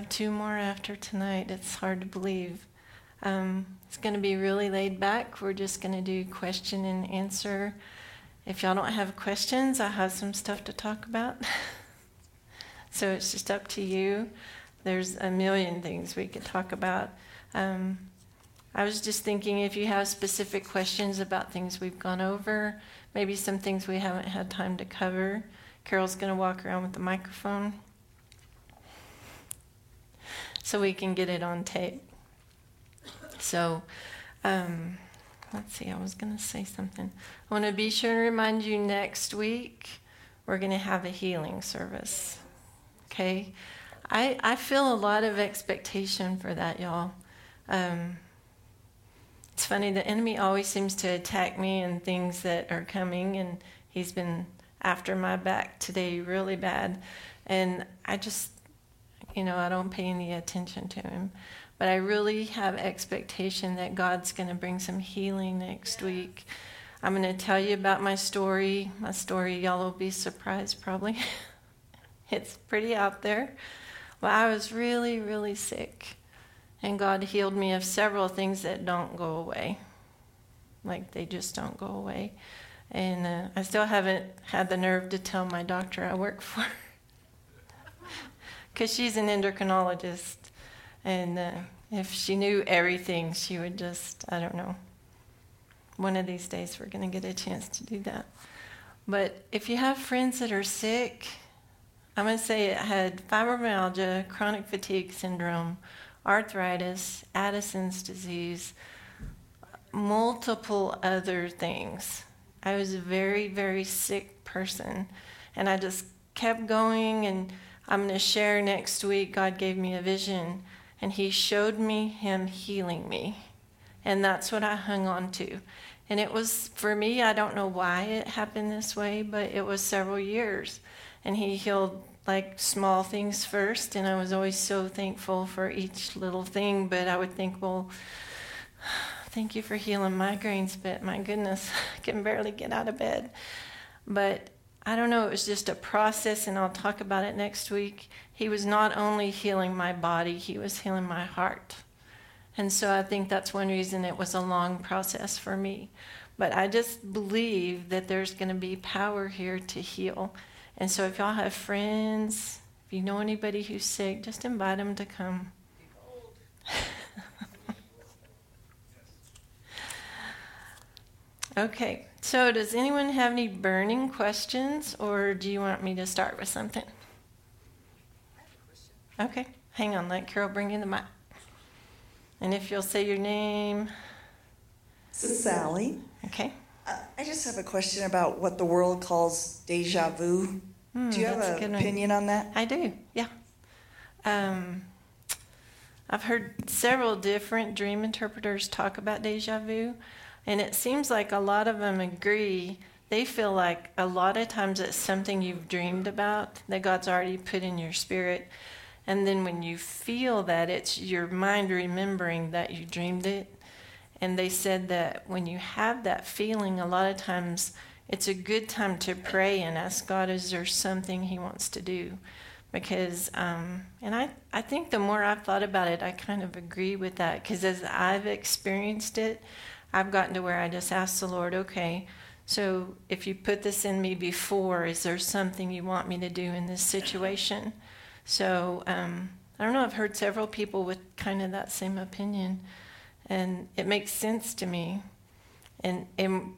have two more after tonight. It's hard to believe. Um, it's going to be really laid back. We're just going to do question and answer. If y'all don't have questions, I have some stuff to talk about. so it's just up to you. There's a million things we could talk about. Um, I was just thinking if you have specific questions about things we've gone over, maybe some things we haven't had time to cover. Carol's going to walk around with the microphone so we can get it on tape. So, um, let's see, I was going to say something. I want to be sure to remind you next week we're going to have a healing service. Okay? I, I feel a lot of expectation for that, y'all. Um, it's funny, the enemy always seems to attack me and things that are coming, and he's been after my back today really bad. And I just, you know, I don't pay any attention to him. But I really have expectation that God's going to bring some healing next week. I'm going to tell you about my story. My story, y'all will be surprised probably. it's pretty out there. Well, I was really, really sick. And God healed me of several things that don't go away. Like they just don't go away. And uh, I still haven't had the nerve to tell my doctor I work for. Because she's an endocrinologist. And uh, if she knew everything, she would just, I don't know. One of these days, we're going to get a chance to do that. But if you have friends that are sick, I'm going to say it had fibromyalgia, chronic fatigue syndrome, arthritis, Addison's disease, multiple other things. I was a very, very sick person. And I just kept going. And I'm going to share next week. God gave me a vision and he showed me him healing me. And that's what I hung on to. And it was, for me, I don't know why it happened this way, but it was several years. And he healed like small things first. And I was always so thankful for each little thing. But I would think, well, thank you for healing migraines, but my goodness, I can barely get out of bed. But I don't know, it was just a process, and I'll talk about it next week. He was not only healing my body, he was healing my heart. And so I think that's one reason it was a long process for me. But I just believe that there's going to be power here to heal. And so if y'all have friends, if you know anybody who's sick, just invite them to come. okay. So, does anyone have any burning questions, or do you want me to start with something? Okay, hang on, let Carol bring in the mic. And if you'll say your name. This is Sally. Okay. Uh, I just have a question about what the world calls deja vu. Mm, do you have an opinion on that? I do, yeah. Um, I've heard several different dream interpreters talk about deja vu. And it seems like a lot of them agree. They feel like a lot of times it's something you've dreamed about that God's already put in your spirit. And then when you feel that, it's your mind remembering that you dreamed it. And they said that when you have that feeling, a lot of times it's a good time to pray and ask God, is there something He wants to do? Because, um, and I, I think the more I've thought about it, I kind of agree with that. Because as I've experienced it, I've gotten to where I just ask the Lord, okay, so if you put this in me before, is there something you want me to do in this situation? So um, I don't know, I've heard several people with kind of that same opinion, and it makes sense to me. And in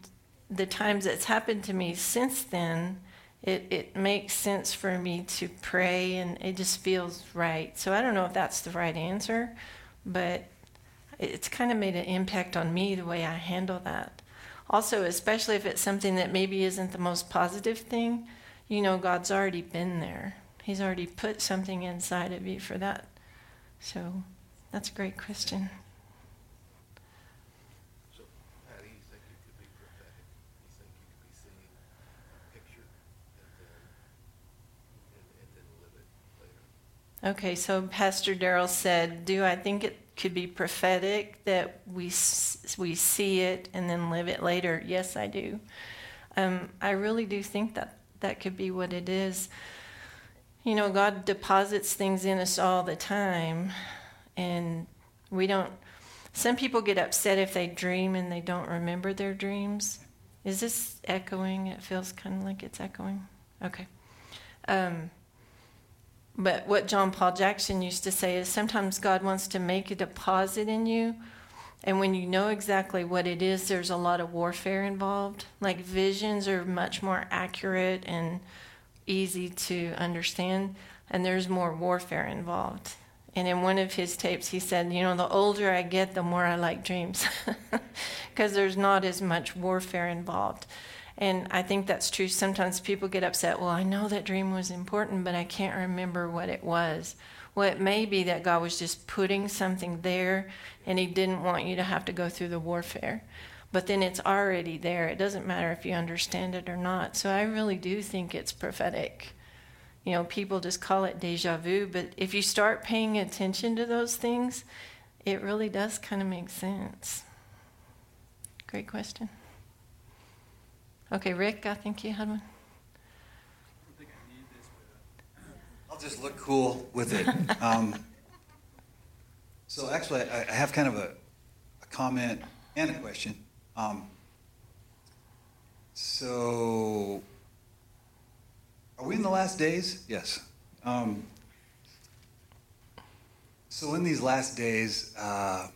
the times it's happened to me since then, it, it makes sense for me to pray and it just feels right. So I don't know if that's the right answer, but it's kind of made an impact on me the way I handle that. Also, especially if it's something that maybe isn't the most positive thing, you know, God's already been there. He's already put something inside of you for that. So that's a great question. Okay, so Pastor Daryl said, Do I think it could be prophetic that we we see it and then live it later. Yes, I do. Um, I really do think that that could be what it is. you know, God deposits things in us all the time, and we don't. Some people get upset if they dream and they don't remember their dreams. Is this echoing? It feels kind of like it's echoing. Okay. Um, but what John Paul Jackson used to say is sometimes God wants to make a deposit in you. And when you know exactly what it is, there's a lot of warfare involved. Like visions are much more accurate and easy to understand, and there's more warfare involved. And in one of his tapes, he said, You know, the older I get, the more I like dreams because there's not as much warfare involved. And I think that's true. Sometimes people get upset, Well, I know that dream was important, but I can't remember what it was. Well, it may be that God was just putting something there and He didn't want you to have to go through the warfare but then it's already there. It doesn't matter if you understand it or not. So I really do think it's prophetic. You know, people just call it deja vu, but if you start paying attention to those things, it really does kind of make sense. Great question. Okay, Rick, I think you had one. I'll just look cool with it. Um, so actually, I, I have kind of a, a comment and a question. Um, so, are we in the last days? Yes. Um, so, in these last days, uh,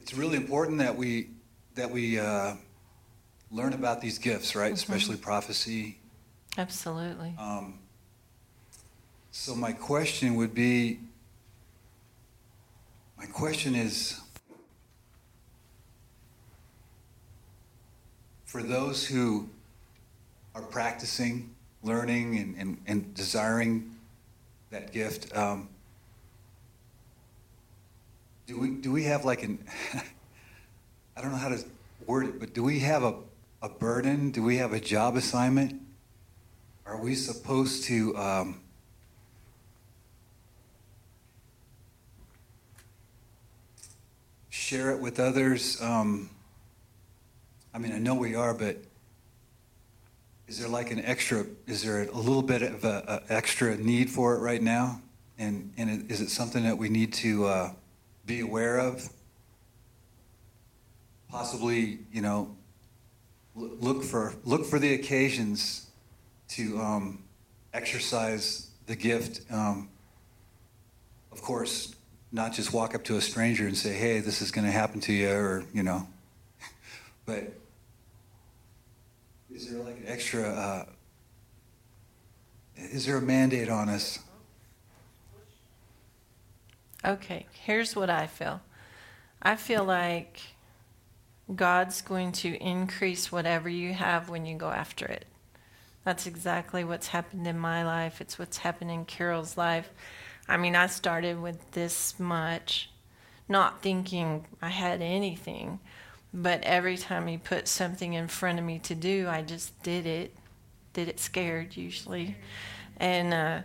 it's really important that we that we uh, learn about these gifts, right? Mm-hmm. Especially prophecy. Absolutely. Um, so, my question would be. My question is for those who are practicing, learning, and, and, and desiring that gift, um, do we do we have like an I don't know how to word it, but do we have a, a burden? Do we have a job assignment? Are we supposed to um, share it with others? Um, I mean, I know we are, but is there like an extra, is there a little bit of an extra need for it right now? And, and is it something that we need to uh, be aware of? Possibly, you know, look for, look for the occasions to um, exercise the gift. Um, of course, not just walk up to a stranger and say, hey, this is going to happen to you, or, you know, but is there like an extra, uh, is there a mandate on us? Okay, here's what I feel. I feel like God's going to increase whatever you have when you go after it. That's exactly what's happened in my life. It's what's happened in Carol's life. I mean, I started with this much, not thinking I had anything. But every time he put something in front of me to do, I just did it. Did it scared usually, and uh,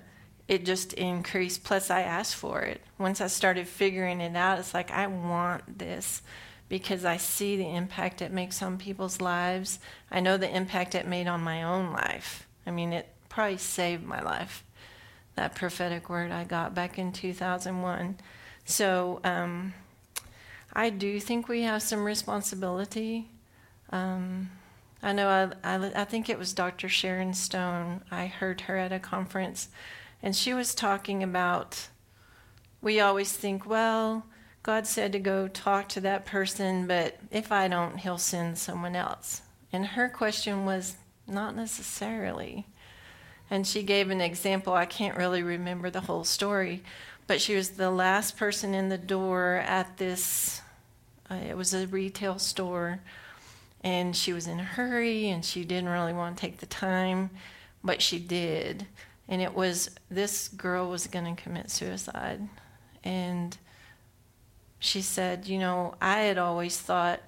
it just increased. Plus, I asked for it. Once I started figuring it out, it's like I want this because I see the impact it makes on people's lives. I know the impact it made on my own life. I mean, it probably saved my life. That prophetic word I got back in 2001. So. Um, I do think we have some responsibility. Um, I know I, I, I, think it was Dr. Sharon Stone. I heard her at a conference, and she was talking about we always think, well, God said to go talk to that person, but if I don't, He'll send someone else. And her question was, not necessarily. And she gave an example. I can't really remember the whole story, but she was the last person in the door at this uh, it was a retail store and she was in a hurry and she didn't really want to take the time but she did and it was this girl was going to commit suicide and she said you know i had always thought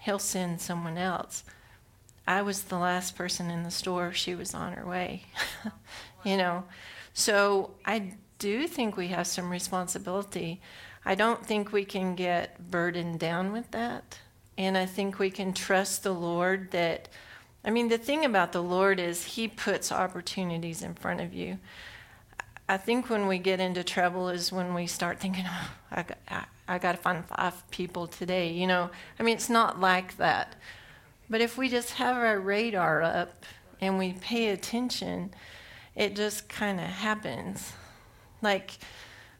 he'll send someone else i was the last person in the store she was on her way you know so i do think we have some responsibility. I don't think we can get burdened down with that. And I think we can trust the Lord that I mean, the thing about the Lord is He puts opportunities in front of you. I think when we get into trouble is when we start thinking, oh, I I, got to find five people today. You know, I mean, it's not like that. But if we just have our radar up and we pay attention, it just kind of happens. Like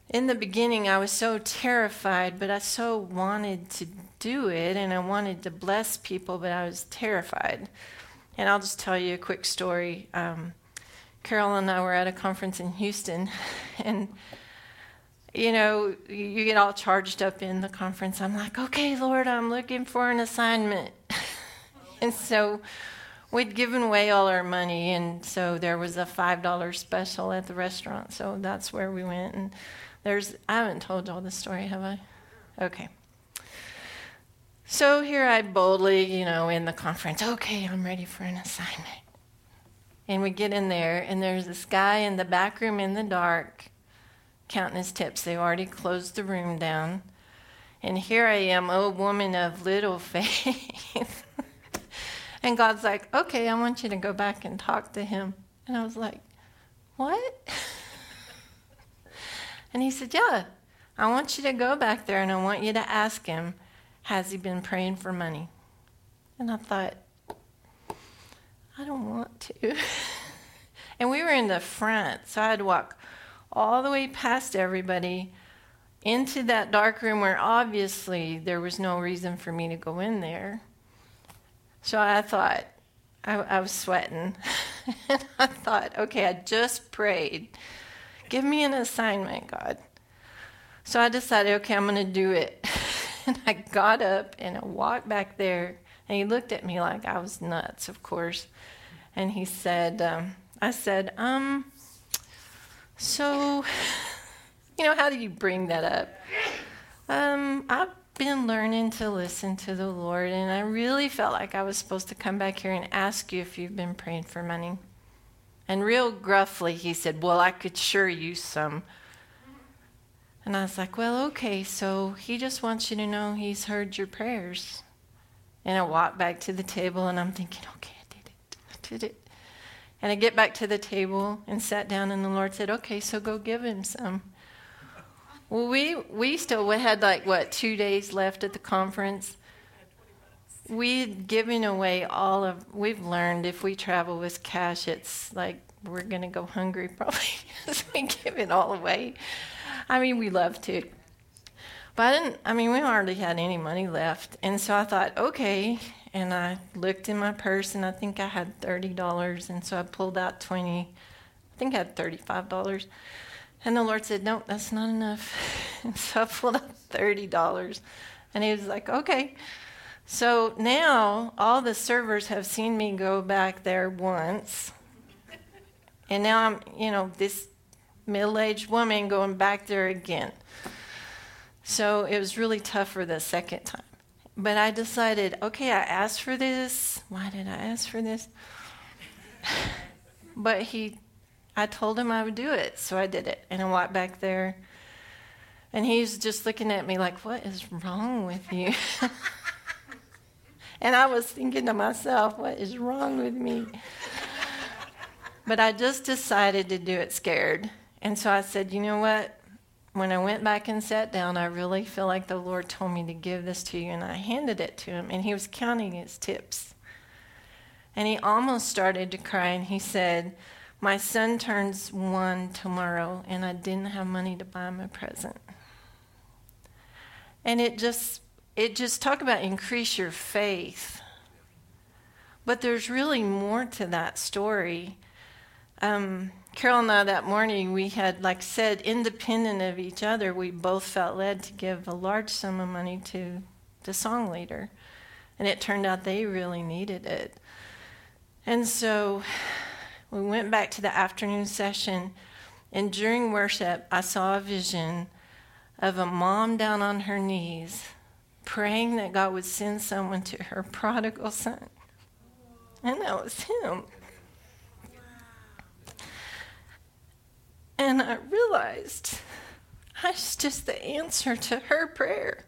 in the beginning, I was so terrified, but I so wanted to do it and I wanted to bless people, but I was terrified. And I'll just tell you a quick story. Um, Carol and I were at a conference in Houston, and you know, you get all charged up in the conference. I'm like, okay, Lord, I'm looking for an assignment. and so we'd given away all our money, and so there was a $5 special at the restaurant. So that's where we went. And there's, I haven't told y'all this story, have I? Okay. So here I boldly, you know, in the conference, okay, I'm ready for an assignment. And we get in there, and there's this guy in the back room in the dark counting his tips. They've already closed the room down. And here I am, oh woman of little faith. and God's like, okay, I want you to go back and talk to him. And I was like, what? and he said, yeah, I want you to go back there and I want you to ask him, has he been praying for money? And I thought, I don't want to. and we were in the front, so I had to walk all the way past everybody into that dark room where obviously there was no reason for me to go in there. So I thought, I, I was sweating. and I thought, okay, I just prayed. Give me an assignment, God. So I decided, okay, I'm going to do it. and I got up and I walked back there. And he looked at me like I was nuts, of course. And he said, um, I said, um, so, you know, how do you bring that up? Um, I've been learning to listen to the Lord, and I really felt like I was supposed to come back here and ask you if you've been praying for money. And real gruffly, he said, Well, I could sure use some. And I was like, Well, okay, so he just wants you to know he's heard your prayers. And I walked back to the table, and I'm thinking, Okay, I did it. I did it. And I get back to the table and sat down, and the Lord said, Okay, so go give him some. Well, we, we still had like, what, two days left at the conference. We'd given away all of, we've learned if we travel with cash, it's like we're going to go hungry probably because we give it all away. I mean, we love to. But I didn't, I mean, we hardly had any money left. And so I thought, okay, and I looked in my purse and I think I had $30. And so I pulled out 20, I think I had $35. And the Lord said, Nope, that's not enough. And so I pulled out $30. And he was like, Okay. So now all the servers have seen me go back there once. And now I'm, you know, this middle aged woman going back there again. So it was really tough for the second time. But I decided, okay, I asked for this. Why did I ask for this? but he, I told him I would do it, so I did it. And I walked back there, and he's just looking at me like, what is wrong with you? and I was thinking to myself, what is wrong with me? but I just decided to do it scared. And so I said, you know what? When I went back and sat down, I really feel like the Lord told me to give this to you, and I handed it to him, and he was counting his tips. And he almost started to cry, and he said, My son turns one tomorrow, and I didn't have money to buy him a present. And it just, it just talk about increase your faith. But there's really more to that story. Um, Carol and I that morning, we had, like said, independent of each other, we both felt led to give a large sum of money to the song leader. And it turned out they really needed it. And so we went back to the afternoon session, and during worship, I saw a vision of a mom down on her knees praying that God would send someone to her prodigal son. And that was him. And I realized I was just the answer to her prayer.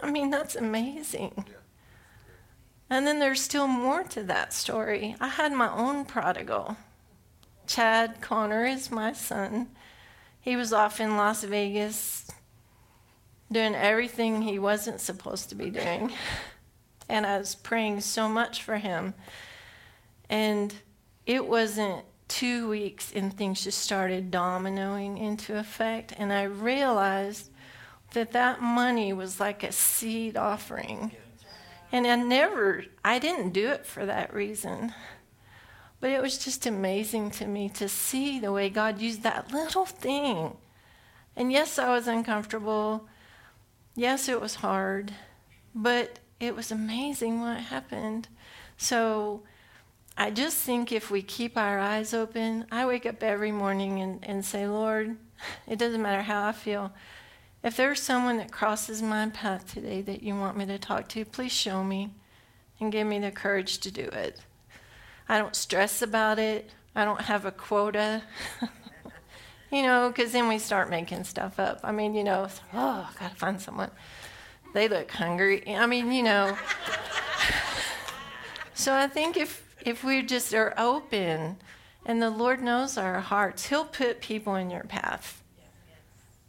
I mean, that's amazing. And then there's still more to that story. I had my own prodigal. Chad Connor is my son. He was off in Las Vegas doing everything he wasn't supposed to be doing. And I was praying so much for him. And it wasn't two weeks and things just started dominoing into effect. And I realized that that money was like a seed offering. And I never, I didn't do it for that reason. But it was just amazing to me to see the way God used that little thing. And yes, I was uncomfortable. Yes, it was hard. But it was amazing what happened. So I just think if we keep our eyes open, I wake up every morning and, and say, Lord, it doesn't matter how I feel. If there's someone that crosses my path today that you want me to talk to, please show me and give me the courage to do it. I don't stress about it. I don't have a quota. you know, because then we start making stuff up. I mean, you know, oh, I gotta find someone. They look hungry. I mean, you know. so I think if if we just are open, and the Lord knows our hearts, He'll put people in your path.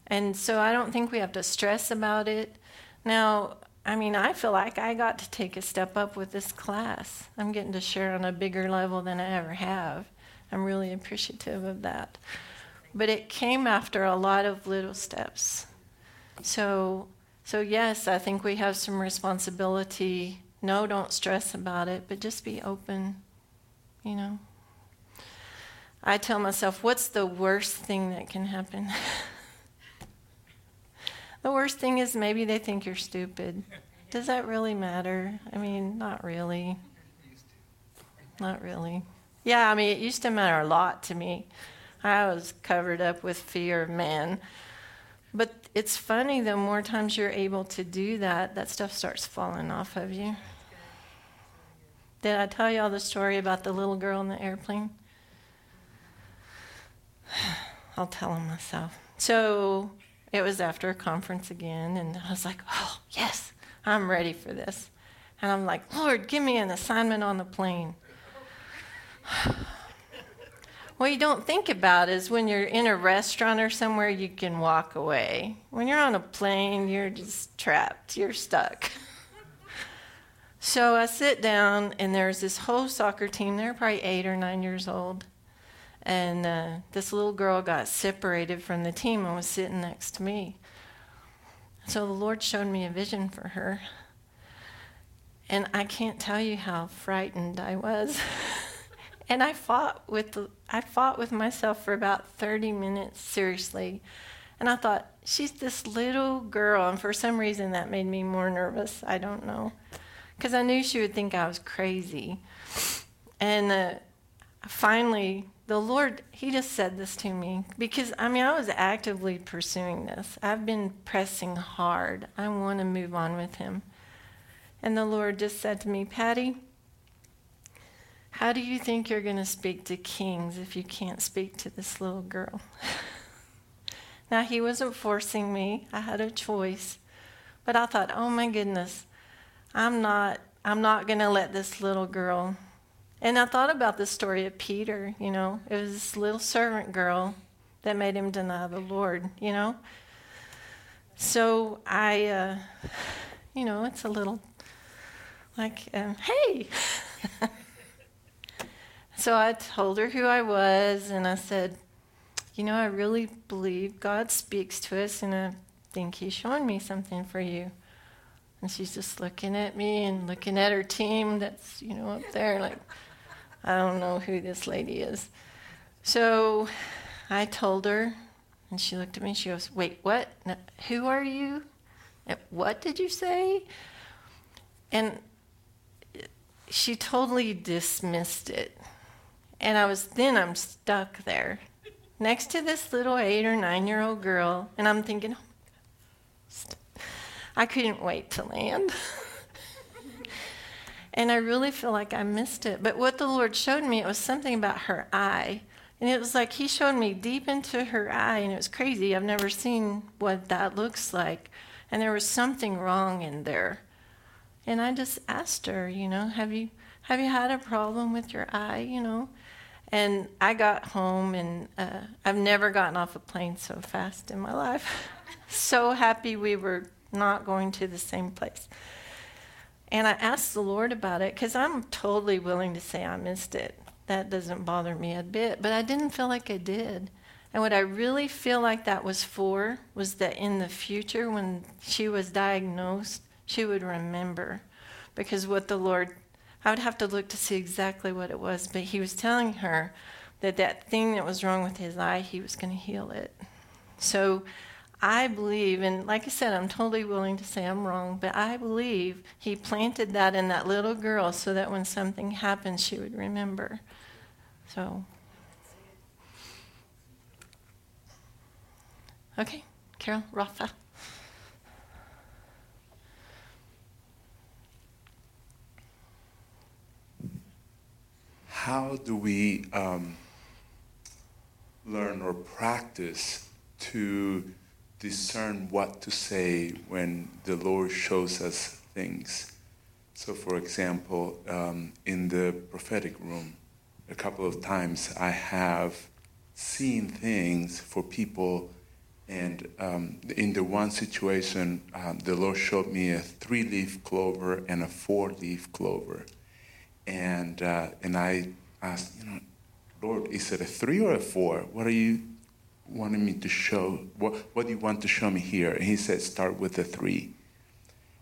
And so I don't think we have to stress about it. Now, I mean, I feel like I got to take a step up with this class. I'm getting to share on a bigger level than I ever have. I'm really appreciative of that. But it came after a lot of little steps. So, so yes, I think we have some responsibility. No, don't stress about it, but just be open, you know. I tell myself, what's the worst thing that can happen? The worst thing is maybe they think you're stupid. Does that really matter? I mean, not really. Not really. Yeah, I mean, it used to matter a lot to me. I was covered up with fear of man. But it's funny, the more times you're able to do that, that stuff starts falling off of you. Did I tell you all the story about the little girl in the airplane? I'll tell them myself. So it was after a conference again, and I was like, oh, yes, I'm ready for this. And I'm like, Lord, give me an assignment on the plane. what you don't think about is when you're in a restaurant or somewhere, you can walk away. When you're on a plane, you're just trapped, you're stuck. so I sit down, and there's this whole soccer team. They're probably eight or nine years old. And uh, this little girl got separated from the team and was sitting next to me. So the Lord showed me a vision for her. And I can't tell you how frightened I was. and I fought with the, I fought with myself for about 30 minutes seriously. And I thought, she's this little girl, and for some reason that made me more nervous. I don't know. Because I knew she would think I was crazy. And uh, finally, the Lord, He just said this to me because I mean, I was actively pursuing this. I've been pressing hard. I want to move on with Him. And the Lord just said to me, Patty, how do you think you're going to speak to kings if you can't speak to this little girl? now, He wasn't forcing me, I had a choice. But I thought, oh my goodness, I'm not. I'm not going to let this little girl and I thought about the story of Peter, you know, it was this little servant girl that made him deny the Lord, you know. So I, uh, you know, it's a little like, um, hey. so I told her who I was, and I said, you know, I really believe God speaks to us, and I think He's showing me something for you. And she's just looking at me and looking at her team that's, you know, up there, like, I don't know who this lady is. So I told her, and she looked at me. She goes, Wait, what? who are you? What did you say? And she totally dismissed it. And I was, then I'm stuck there next to this little eight or nine year old girl, and I'm thinking, oh I couldn't wait to land. And I really feel like I missed it. But what the Lord showed me, it was something about her eye. And it was like He showed me deep into her eye, and it was crazy. I've never seen what that looks like. And there was something wrong in there. And I just asked her, you know, have you have you had a problem with your eye, you know? And I got home, and uh, I've never gotten off a plane so fast in my life. so happy we were not going to the same place. And I asked the Lord about it because I'm totally willing to say I missed it. That doesn't bother me a bit, but I didn't feel like I did. And what I really feel like that was for was that in the future, when she was diagnosed, she would remember. Because what the Lord I would have to look to see exactly what it was, but he was telling her that that thing that was wrong with his eye, he was going to heal it. So I believe, and like I said, I'm totally willing to say I'm wrong, but I believe he planted that in that little girl so that when something happened, she would remember. So, okay, Carol, Rafa. how do we um, learn or practice to discern what to say when the Lord shows us things? So, for example, um, in the prophetic room, a couple of times I have seen things for people, and um, in the one situation, um, the Lord showed me a three leaf clover and a four leaf clover and uh, and I asked, you know, Lord, is it a three or a four? What are you wanting me to show? What What do you want to show me here? And he said, start with the three.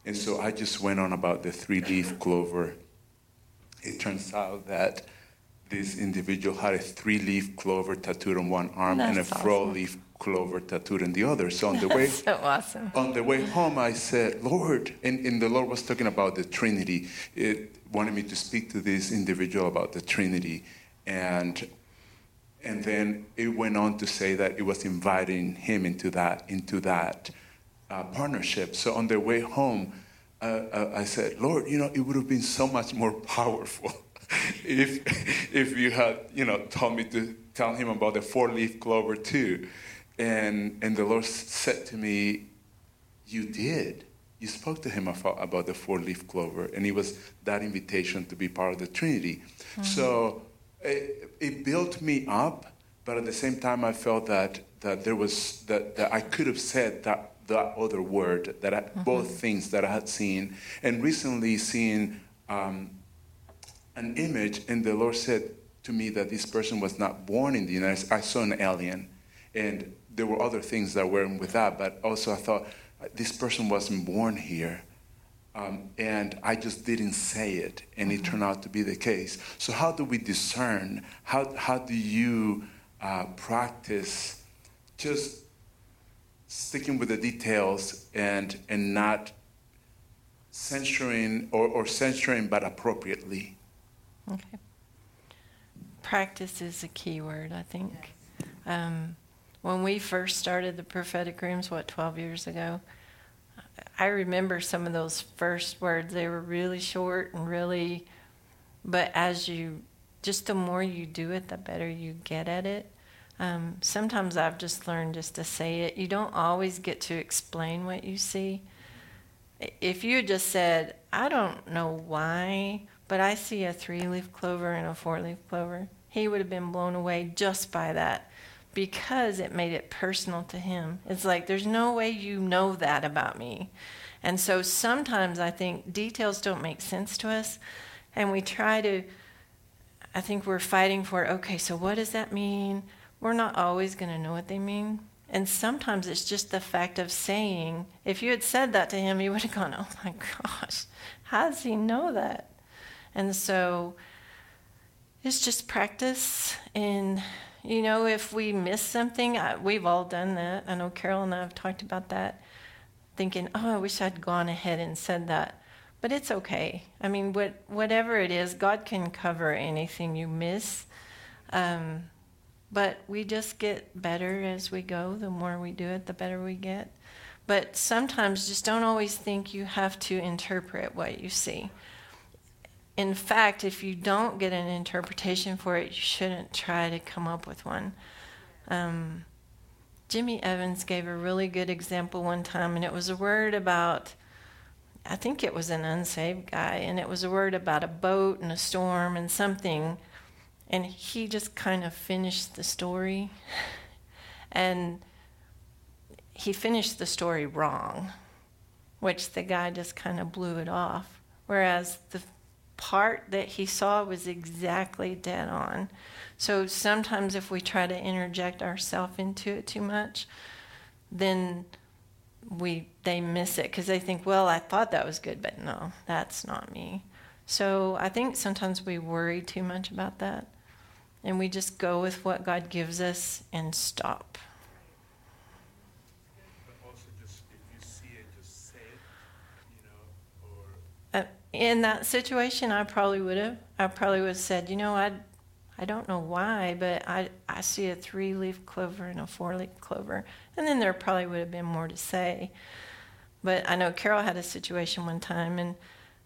And so I just went on about the three leaf clover. It turns out that this individual had a three leaf clover tattooed on one arm That's and a awesome. four leaf clover tattooed on the other. So on the way so awesome. on the way home I said, Lord, and, and the Lord was talking about the Trinity. It, wanted me to speak to this individual about the Trinity. And, and then it went on to say that it was inviting him into that, into that uh, partnership. So on their way home, uh, uh, I said, Lord, you know, it would have been so much more powerful if, if you had, you know, told me to tell him about the four-leaf clover too. And, and the Lord said to me, you did you spoke to him about the four leaf clover, and it was that invitation to be part of the Trinity. Mm-hmm. So it, it, built me up, but at the same time, I felt that, that there was that, that I could have said that that other word, that I, mm-hmm. both things that I had seen, and recently seen um, an image, and the Lord said to me that this person was not born in the United States. I saw an alien, and there were other things that weren't with that, but also I thought this person wasn't born here. Um, and I just didn't say it, and it turned out to be the case. So, how do we discern? How, how do you uh, practice just sticking with the details and, and not censoring or, or censoring but appropriately? Okay. Practice is a key word, I think. Um, when we first started the prophetic rooms, what, 12 years ago, I remember some of those first words. They were really short and really, but as you, just the more you do it, the better you get at it. Um, sometimes I've just learned just to say it. You don't always get to explain what you see. If you just said, I don't know why, but I see a three leaf clover and a four leaf clover, he would have been blown away just by that because it made it personal to him. It's like, there's no way you know that about me. And so sometimes I think details don't make sense to us, and we try to, I think we're fighting for, okay, so what does that mean? We're not always going to know what they mean. And sometimes it's just the fact of saying, if you had said that to him, he would have gone, oh my gosh, how does he know that? And so it's just practice in you know, if we miss something, I, we've all done that. I know Carol and I have talked about that, thinking, oh, I wish I'd gone ahead and said that. But it's okay. I mean, what, whatever it is, God can cover anything you miss. Um, but we just get better as we go. The more we do it, the better we get. But sometimes just don't always think you have to interpret what you see in fact, if you don't get an interpretation for it, you shouldn't try to come up with one. Um, Jimmy Evans gave a really good example one time, and it was a word about I think it was an unsaved guy, and it was a word about a boat and a storm and something. And he just kind of finished the story. And he finished the story wrong, which the guy just kind of blew it off. Whereas the part that he saw was exactly dead on. So sometimes if we try to interject ourselves into it too much, then we they miss it because they think, well, I thought that was good, but no, that's not me. So I think sometimes we worry too much about that, and we just go with what God gives us and stop. Uh, in that situation, I probably would have. I probably would have said, you know, I, I don't know why, but I, I see a three leaf clover and a four leaf clover. And then there probably would have been more to say. But I know Carol had a situation one time, and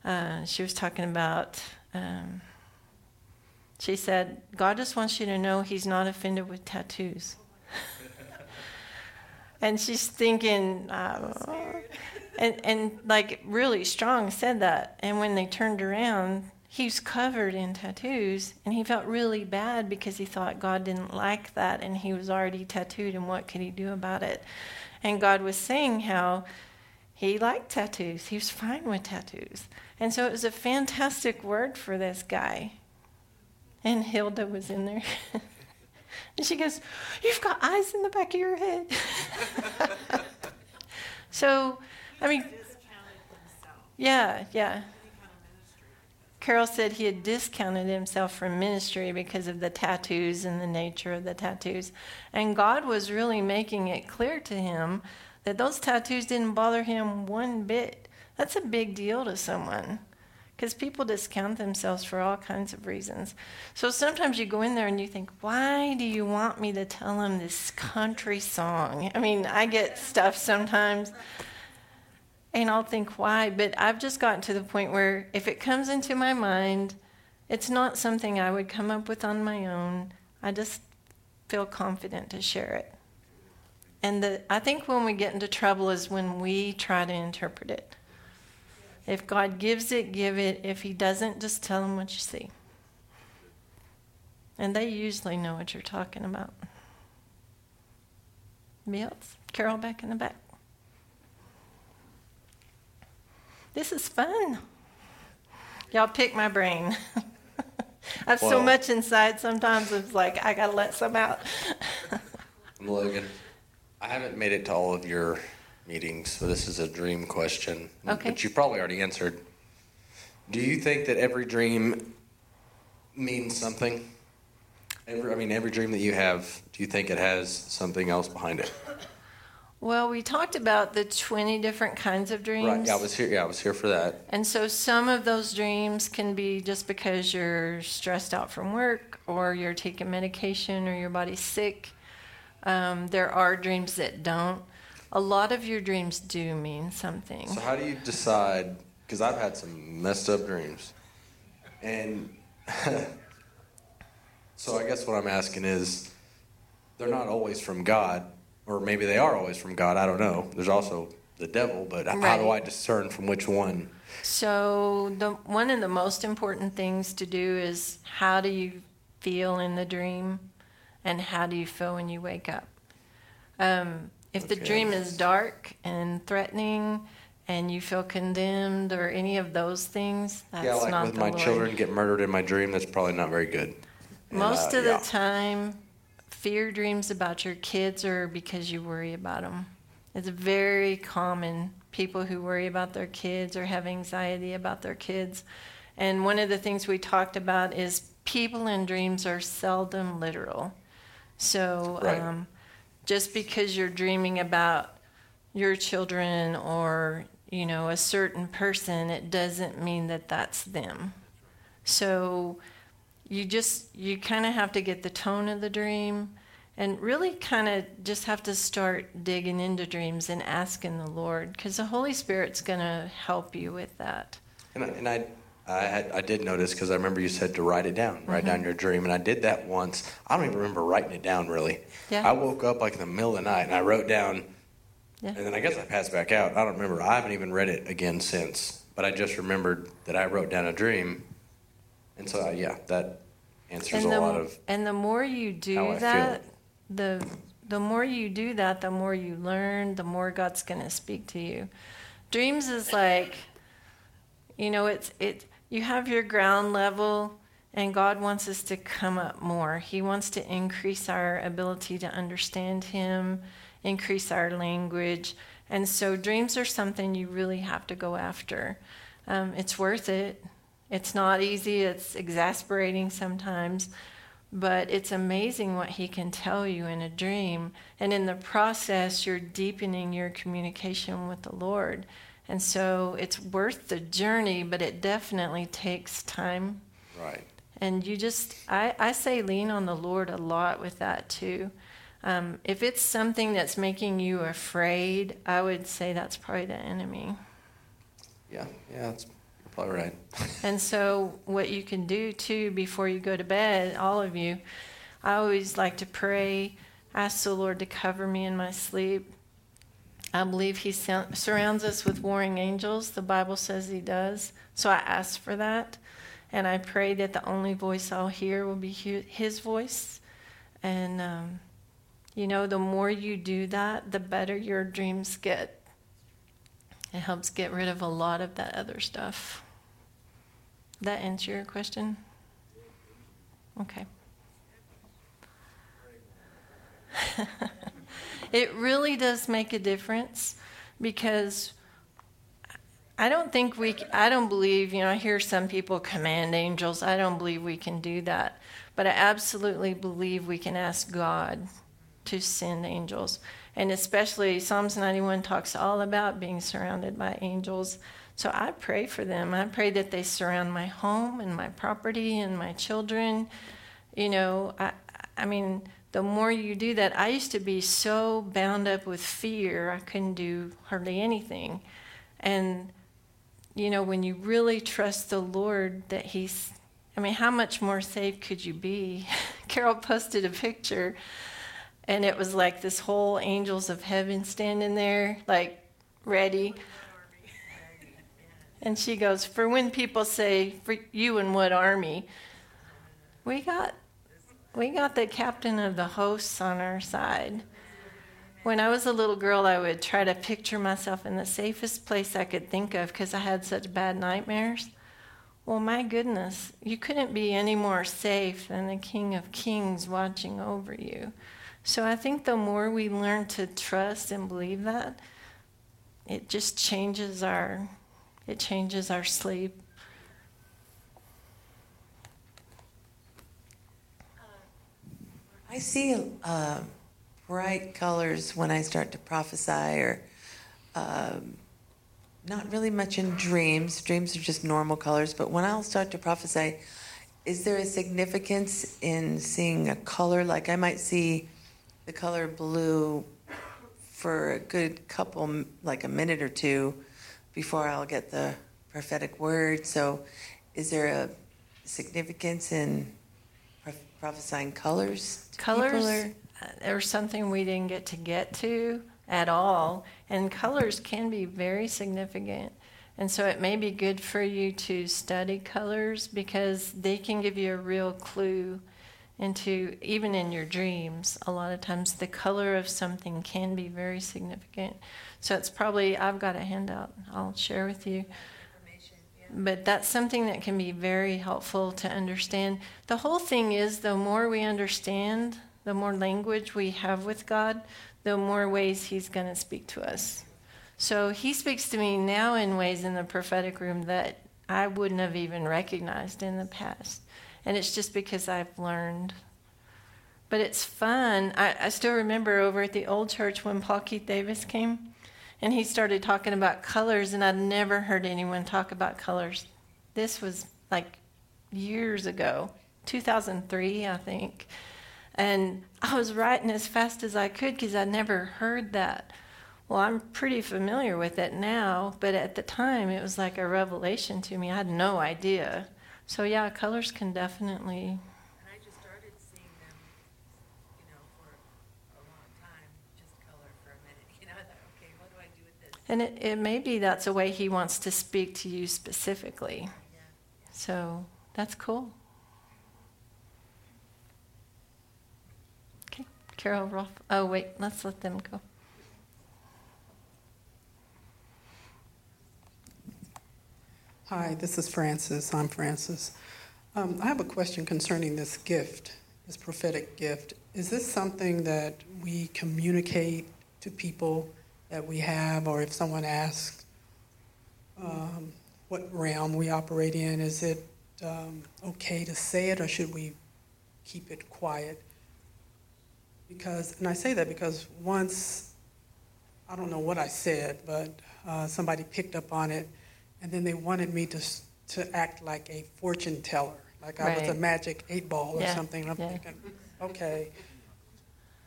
uh, she was talking about. Um, she said, God just wants you to know He's not offended with tattoos. And she's thinking, uh, and, and like really strong said that. And when they turned around, he was covered in tattoos and he felt really bad because he thought God didn't like that and he was already tattooed and what could he do about it? And God was saying how he liked tattoos. He was fine with tattoos. And so it was a fantastic word for this guy. And Hilda was in there. and she goes, You've got eyes in the back of your head. so, I mean, yeah, yeah. Carol said he had discounted himself from ministry because of the tattoos and the nature of the tattoos. And God was really making it clear to him that those tattoos didn't bother him one bit. That's a big deal to someone because people discount themselves for all kinds of reasons. So sometimes you go in there and you think, why do you want me to tell them this country song? I mean, I get stuff sometimes and I'll think why, but I've just gotten to the point where if it comes into my mind, it's not something I would come up with on my own. I just feel confident to share it. And the, I think when we get into trouble is when we try to interpret it. If God gives it, give it. If He doesn't, just tell them what you see. And they usually know what you're talking about. Else? Carol back in the back. This is fun. Y'all pick my brain. I have so much inside sometimes it's like I gotta let some out. Logan. I haven't made it to all of your meetings, so this is a dream question. Okay. But you probably already answered. Do you think that every dream means something? Every, I mean, every dream that you have, do you think it has something else behind it? Well, we talked about the 20 different kinds of dreams. Right. Yeah, I was here. Yeah, I was here for that. And so some of those dreams can be just because you're stressed out from work or you're taking medication or your body's sick. Um, there are dreams that don't. A lot of your dreams do mean something. So how do you decide? Because I've had some messed up dreams, and so I guess what I'm asking is, they're not always from God or maybe they are always from God. I don't know. There's also the devil, but right. how do I discern from which one? So the one of the most important things to do is how do you feel in the dream, and how do you feel when you wake up. Um, if okay. the dream is dark and threatening, and you feel condemned or any of those things, that's yeah, like not with the my Lord. children get murdered in my dream, that's probably not very good. Most uh, of yeah. the time, fear dreams about your kids or because you worry about them. It's very common. People who worry about their kids or have anxiety about their kids. And one of the things we talked about is people in dreams are seldom literal. So right. um, just because you're dreaming about your children or you know a certain person, it doesn't mean that that's them. So you just you kind of have to get the tone of the dream and really kind of just have to start digging into dreams and asking the lord because the holy spirit's going to help you with that and and I, I, had, I did notice because I remember you said to write it down, write mm-hmm. down your dream, and I did that once. I don't even remember writing it down really. Yeah. I woke up like in the middle of the night and I wrote down Yeah. And then I guess I passed back out. I don't remember. I haven't even read it again since, but I just remembered that I wrote down a dream, and so uh, yeah, that answers and a the, lot of. And the more you do that, the the more you do that, the more you learn, the more God's going to speak to you. Dreams is like, you know, it's it. You have your ground level, and God wants us to come up more. He wants to increase our ability to understand Him, increase our language, and so dreams are something you really have to go after. Um, it's worth it. It's not easy. It's exasperating sometimes but it's amazing what he can tell you in a dream. And in the process, you're deepening your communication with the Lord. And so it's worth the journey, but it definitely takes time. Right. And you just, I, I say lean on the Lord a lot with that too. Um, if it's something that's making you afraid, I would say that's probably the enemy. Yeah, yeah, that's probably right. and so, what you can do too before you go to bed, all of you, I always like to pray, ask the Lord to cover me in my sleep. I believe He surrounds us with warring angels. The Bible says He does. So I ask for that. And I pray that the only voice I'll hear will be His voice. And, um, you know, the more you do that, the better your dreams get. It helps get rid of a lot of that other stuff. That answer your question? Okay. it really does make a difference because I don't think we, I don't believe, you know, I hear some people command angels. I don't believe we can do that. But I absolutely believe we can ask God to send angels. And especially Psalms 91 talks all about being surrounded by angels. So I pray for them. I pray that they surround my home and my property and my children. You know, I, I mean, the more you do that, I used to be so bound up with fear, I couldn't do hardly anything. And, you know, when you really trust the Lord that He's, I mean, how much more safe could you be? Carol posted a picture, and it was like this whole angels of heaven standing there, like ready. And she goes, For when people say, For you and what army? We got we got the captain of the hosts on our side. When I was a little girl, I would try to picture myself in the safest place I could think of because I had such bad nightmares. Well, my goodness, you couldn't be any more safe than the King of Kings watching over you. So I think the more we learn to trust and believe that, it just changes our it changes our sleep. I see uh, bright colors when I start to prophesy, or um, not really much in dreams. Dreams are just normal colors, but when I'll start to prophesy, is there a significance in seeing a color? Like I might see the color blue for a good couple, like a minute or two, before I'll get the prophetic word. So, is there a significance in prophesying colors? Colors or? Uh, are something we didn't get to get to at all, and colors can be very significant. And so it may be good for you to study colors because they can give you a real clue into, even in your dreams, a lot of times the color of something can be very significant. So it's probably, I've got a handout I'll share with you. But that's something that can be very helpful to understand. The whole thing is the more we understand, the more language we have with God, the more ways He's going to speak to us. So He speaks to me now in ways in the prophetic room that I wouldn't have even recognized in the past. And it's just because I've learned. But it's fun. I, I still remember over at the old church when Paul Keith Davis came and he started talking about colors, and I'd never heard anyone talk about colors. This was like years ago, 2003, I think. And I was writing as fast as I could because I'd never heard that. Well, I'm pretty familiar with it now, but at the time it was like a revelation to me. I had no idea. So, yeah, colors can definitely And it, it may be that's a way he wants to speak to you specifically. So that's cool. Okay, Carol Roth. Oh, wait, let's let them go. Hi, this is Francis. I'm Francis. Um, I have a question concerning this gift, this prophetic gift. Is this something that we communicate to people that we have, or if someone asks um, what realm we operate in, is it um, okay to say it, or should we keep it quiet? Because, and I say that because once, I don't know what I said, but uh, somebody picked up on it and then they wanted me to to act like a fortune teller, like I was a magic eight ball or yeah. something. I'm yeah. thinking, okay,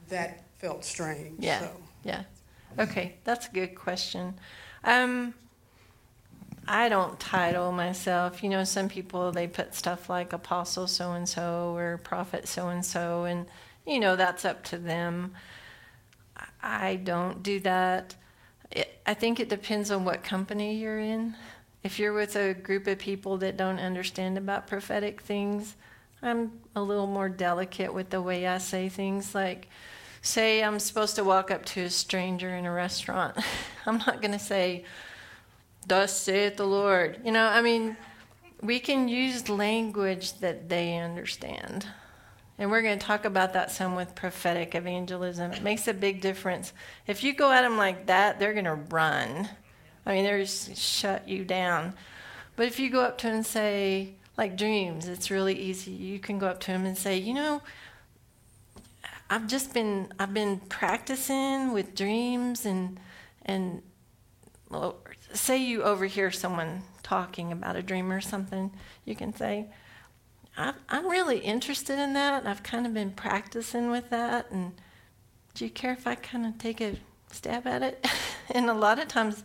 that felt strange. Yeah, so. yeah. Okay, that's a good question. Um, I don't title myself. You know, some people they put stuff like apostle so and so or prophet so and so, and you know that's up to them. I don't do that. It, I think it depends on what company you're in. If you're with a group of people that don't understand about prophetic things, I'm a little more delicate with the way I say things. Like, say I'm supposed to walk up to a stranger in a restaurant. I'm not going to say, Thus saith the Lord. You know, I mean, we can use language that they understand. And we're going to talk about that some with prophetic evangelism. It makes a big difference. If you go at them like that, they're going to run. I mean, they're just shut you down. But if you go up to them and say, like dreams, it's really easy. You can go up to them and say, you know, I've just been I've been practicing with dreams and and say you overhear someone talking about a dream or something, you can say, I'm really interested in that. I've kind of been practicing with that, and do you care if I kind of take a stab at it? and a lot of times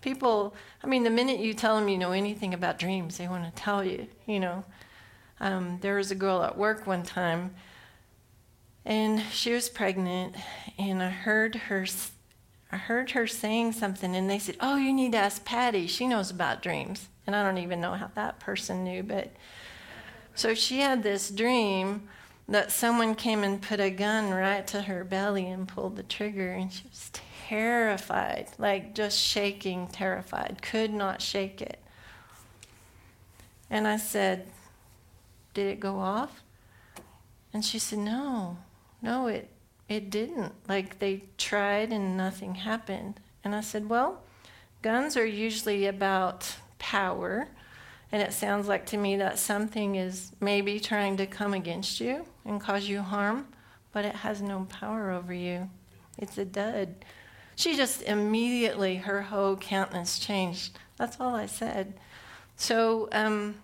people, I mean, the minute you tell them you know anything about dreams, they want to tell you, you know. Um, there was a girl at work one time, and she was pregnant, and I heard her. I heard her saying something, and they said, "Oh, you need to ask Patty. She knows about dreams." And I don't even know how that person knew, but so she had this dream that someone came and put a gun right to her belly and pulled the trigger, and she was terrified, like just shaking, terrified, could not shake it. And I said, Did it go off? And she said, No, no, it, it didn't. Like they tried and nothing happened. And I said, Well, guns are usually about power. And it sounds like to me that something is maybe trying to come against you and cause you harm, but it has no power over you. It's a dud. She just immediately, her whole countenance changed. That's all I said. So um,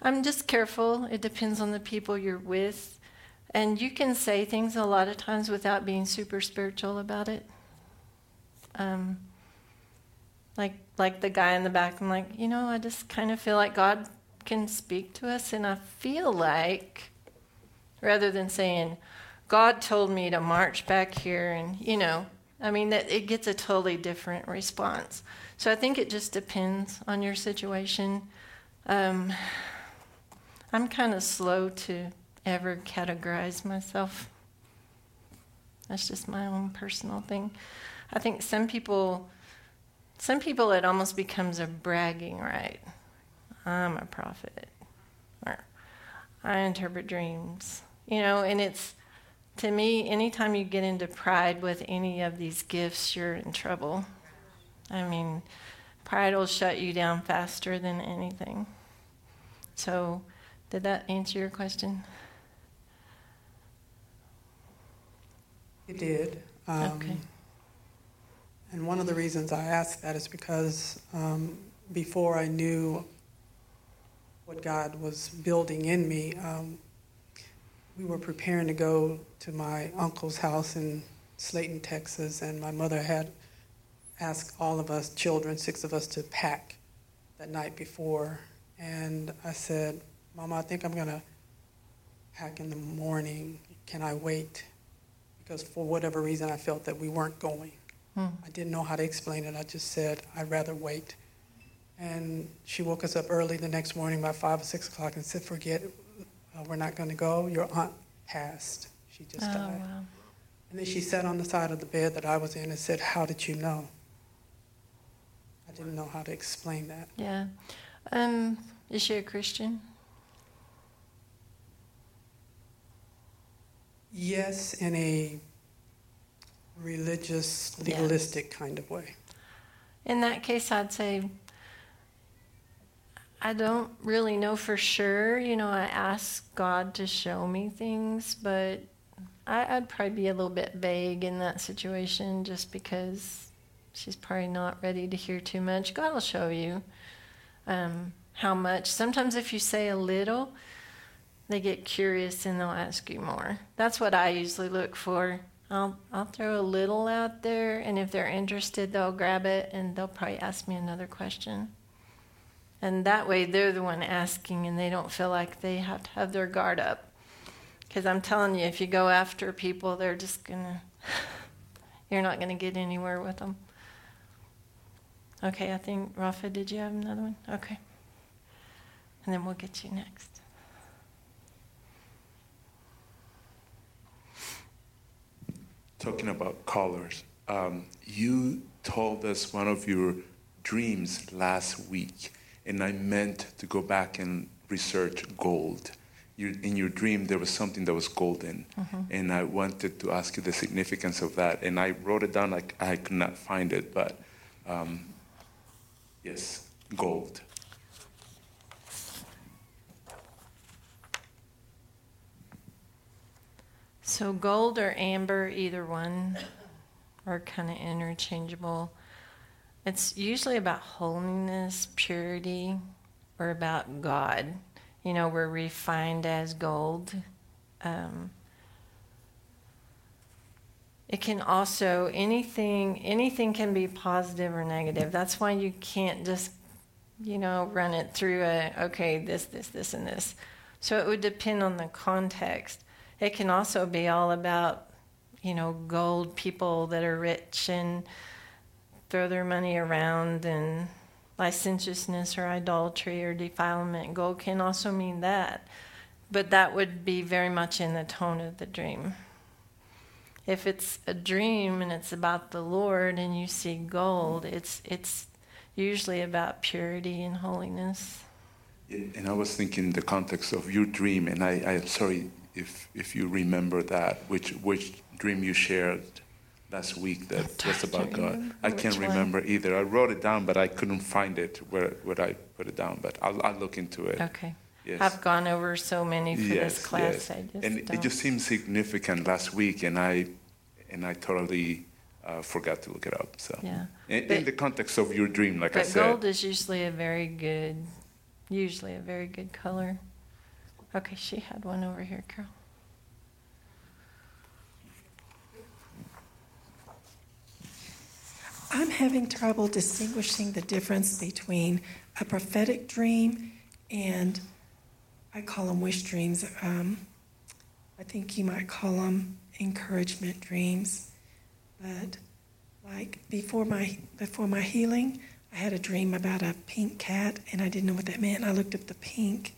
I'm just careful. It depends on the people you're with. And you can say things a lot of times without being super spiritual about it. Um, like like the guy in the back, I'm like, you know, I just kind of feel like God can speak to us, and I feel like, rather than saying, God told me to march back here, and you know, I mean, that it gets a totally different response. So I think it just depends on your situation. Um, I'm kind of slow to ever categorize myself. That's just my own personal thing. I think some people, some people, it almost becomes a bragging right. I'm a prophet, or I interpret dreams, you know, and it's to me, anytime you get into pride with any of these gifts, you're in trouble. I mean, pride will shut you down faster than anything. So, did that answer your question? It did. Um, okay. And one of the reasons I asked that is because um, before I knew what God was building in me, um, we were preparing to go to my uncle's house in Slaton, Texas, and my mother had asked all of us children, six of us, to pack that night before. And I said, Mama, I think I'm going to pack in the morning. Can I wait? Because for whatever reason, I felt that we weren't going. Hmm. I didn't know how to explain it. I just said, I'd rather wait. And she woke us up early the next morning, about five or six o'clock, and said, Forget. Uh, we're not going to go. Your aunt passed. She just oh, died. Wow. And then she sat on the side of the bed that I was in and said, How did you know? I didn't know how to explain that. Yeah. Um, is she a Christian? Yes, in a religious, legalistic yeah. kind of way. In that case, I'd say I don't really know for sure. You know, I ask God to show me things, but I, would probably be a little bit vague in that situation just because she's probably not ready to hear too much. God will show you um, how much. Sometimes, if you say a little, they get curious and they'll ask you more. That's what I usually look for. I'll, I'll throw a little out there, and if they're interested, they'll grab it and they'll probably ask me another question. And that way, they're the one asking, and they don't feel like they have to have their guard up. Because I'm telling you, if you go after people, they're just gonna, you're not gonna get anywhere with them. Okay, I think, Rafa, did you have another one? Okay. And then we'll get you next. Talking about colors, um, you told us one of your dreams last week and I meant to go back and research gold. You, in your dream, there was something that was golden, mm-hmm. and I wanted to ask you the significance of that. And I wrote it down. Like I could not find it, but um, yes, gold. So gold or amber, either one, are kind of interchangeable. It's usually about holiness, purity, or about God. You know, we're refined as gold. Um, it can also anything anything can be positive or negative. That's why you can't just you know run it through a okay this this this and this. So it would depend on the context. It can also be all about you know gold people that are rich and throw their money around and licentiousness or idolatry or defilement. Gold can also mean that, but that would be very much in the tone of the dream. If it's a dream and it's about the Lord and you see gold, it's it's usually about purity and holiness. And I was thinking in the context of your dream, and I, I'm sorry if if you remember that, which which dream you shared last week that was about God. I can't remember one? either. I wrote it down, but I couldn't find it where, where I put it down. But I'll, I'll look into it. Okay. Yes. I've gone over so many for yes, this class. Yes. I just and don't. it just seemed significant last week, and I and I totally uh, forgot to look it up. So yeah, in, but, in, the context of your dream, like I said, gold is usually a very good, usually a very good color. Okay, she had one over here, Carol. I'm having trouble distinguishing the difference between a prophetic dream and I call them wish dreams. Um, I think you might call them encouragement dreams. But like before my before my healing, I had a dream about a pink cat, and I didn't know what that meant. I looked up the pink,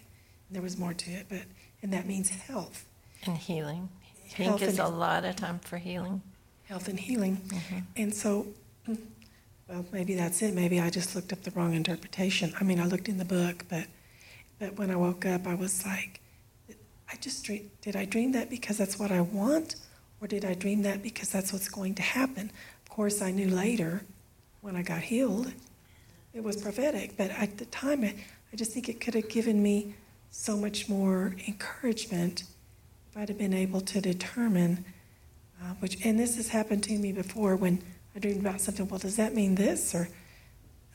there was more to it, but and that means health and healing. Pink health is a lot of time for healing. Health and healing, mm-hmm. and so well, maybe that's it. Maybe I just looked up the wrong interpretation. I mean, I looked in the book, but but when I woke up, I was like, I just dream, did I dream that because that's what I want, or did I dream that because that's what's going to happen? Of course, I knew later when I got healed, it was prophetic. But at the time, I, I just think it could have given me so much more encouragement if I'd have been able to determine uh, which. And this has happened to me before when I dreamed about something. Well, does that mean this? Or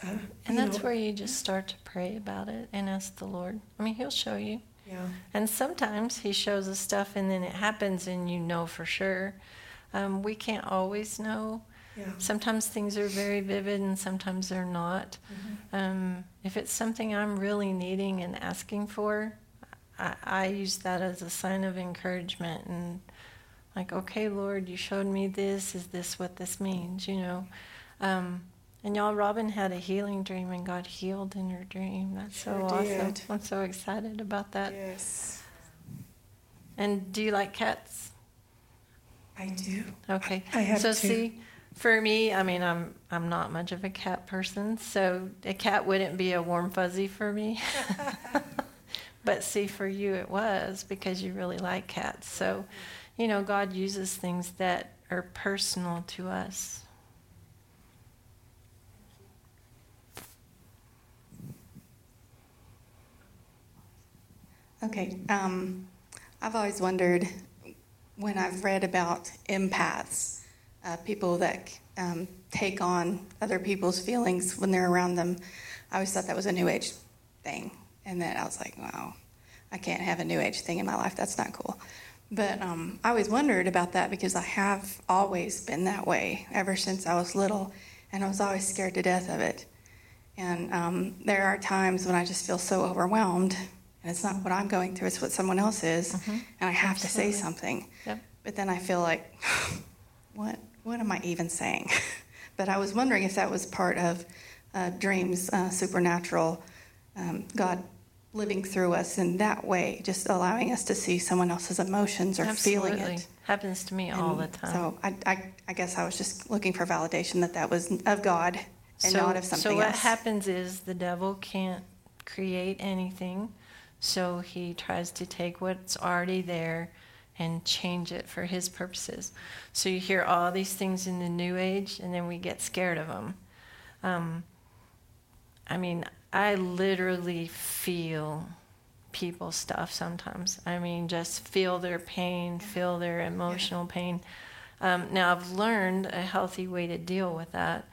uh, and that's know. where you just start to pray about it and ask the Lord. I mean, He'll show you. Yeah. And sometimes He shows us stuff, and then it happens, and you know for sure. Um, we can't always know. Yeah. Sometimes things are very vivid, and sometimes they're not. Mm-hmm. Um, if it's something I'm really needing and asking for, I, I use that as a sign of encouragement and like, okay, Lord, you showed me this. Is this what this means? You know. Um, and y'all, Robin had a healing dream, and got healed in her dream. That's so sure awesome. Did. I'm so excited about that. Yes. And do you like cats? I do. Okay. I have so two. see, for me, I mean, I'm I'm not much of a cat person, so a cat wouldn't be a warm fuzzy for me. but see, for you, it was because you really like cats. So, you know, God uses things that are personal to us. Okay. Um, I've always wondered when I've read about empaths, uh, people that um, take on other people's feelings when they're around them. I always thought that was a New Age thing. And then I was like, wow, I can't have a New Age thing in my life. That's not cool. But um, I always wondered about that because I have always been that way ever since I was little. And I was always scared to death of it. And um, there are times when I just feel so overwhelmed and it's not what I'm going through, it's what someone else is, mm-hmm. and I have Absolutely. to say something. Yep. But then I feel like, what, what am I even saying? but I was wondering if that was part of uh, dreams, uh, supernatural, um, God living through us in that way, just allowing us to see someone else's emotions or Absolutely. feeling it. Happens to me and all the time. So I, I, I, guess I was just looking for validation that that was of God and so, not of something else. So what else. happens is the devil can't create anything so he tries to take what's already there and change it for his purposes. So you hear all these things in the New Age, and then we get scared of them. Um, I mean, I literally feel people's stuff sometimes. I mean, just feel their pain, feel their emotional pain. Um, now, I've learned a healthy way to deal with that.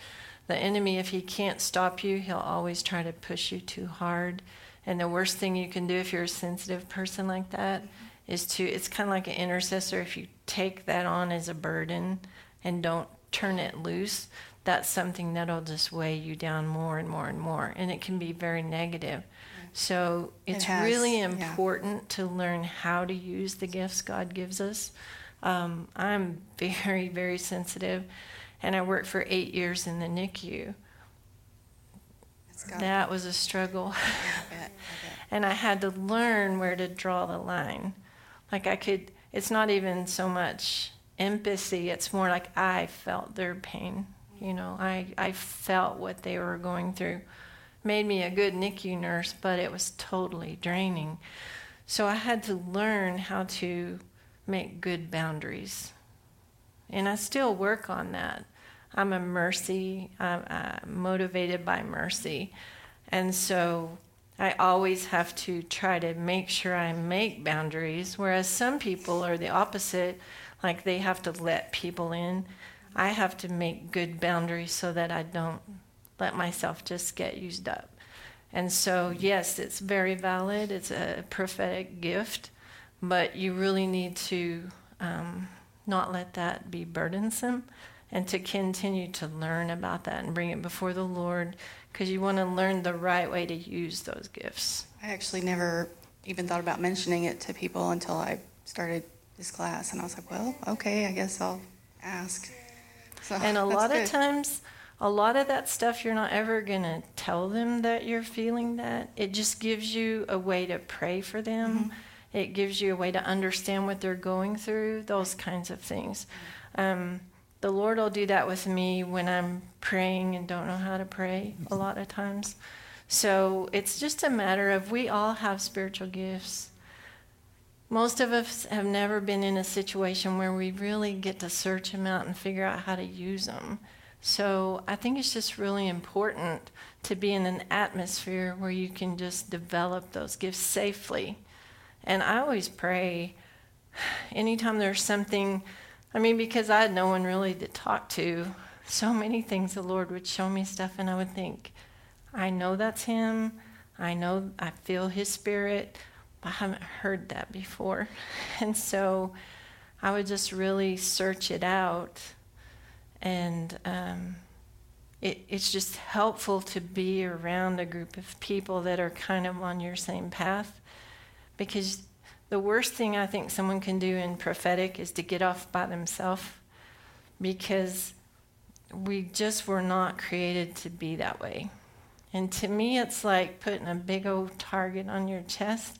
The enemy, if he can't stop you, he'll always try to push you too hard and the worst thing you can do if you're a sensitive person like that is to, it's kind of like an intercessor. If you take that on as a burden and don't turn it loose, that's something that'll just weigh you down more and more and more. And it can be very negative. So it's it really important yeah. to learn how to use the gifts God gives us. Um, I'm very, very sensitive, and I worked for eight years in the NICU. That was a struggle. I bet, I bet. and I had to learn where to draw the line. Like I could, it's not even so much empathy, it's more like I felt their pain. You know, I, I felt what they were going through. Made me a good NICU nurse, but it was totally draining. So I had to learn how to make good boundaries. And I still work on that. I'm a mercy, I'm, I'm motivated by mercy. And so I always have to try to make sure I make boundaries, whereas some people are the opposite, like they have to let people in. I have to make good boundaries so that I don't let myself just get used up. And so, yes, it's very valid, it's a prophetic gift, but you really need to um, not let that be burdensome and to continue to learn about that and bring it before the Lord because you want to learn the right way to use those gifts. I actually never even thought about mentioning it to people until I started this class, and I was like, well, okay, I guess I'll ask. So, and a lot good. of times, a lot of that stuff you're not ever going to tell them that you're feeling that. It just gives you a way to pray for them. Mm-hmm. It gives you a way to understand what they're going through, those kinds of things. Um, the Lord will do that with me when I'm praying and don't know how to pray a lot of times. So it's just a matter of we all have spiritual gifts. Most of us have never been in a situation where we really get to search them out and figure out how to use them. So I think it's just really important to be in an atmosphere where you can just develop those gifts safely. And I always pray anytime there's something I mean, because I had no one really to talk to, so many things the Lord would show me stuff, and I would think, I know that's Him. I know I feel His Spirit, I haven't heard that before. And so I would just really search it out. And um, it, it's just helpful to be around a group of people that are kind of on your same path because the worst thing I think someone can do in prophetic is to get off by themselves because we just were not created to be that way. And to me, it's like putting a big old target on your chest,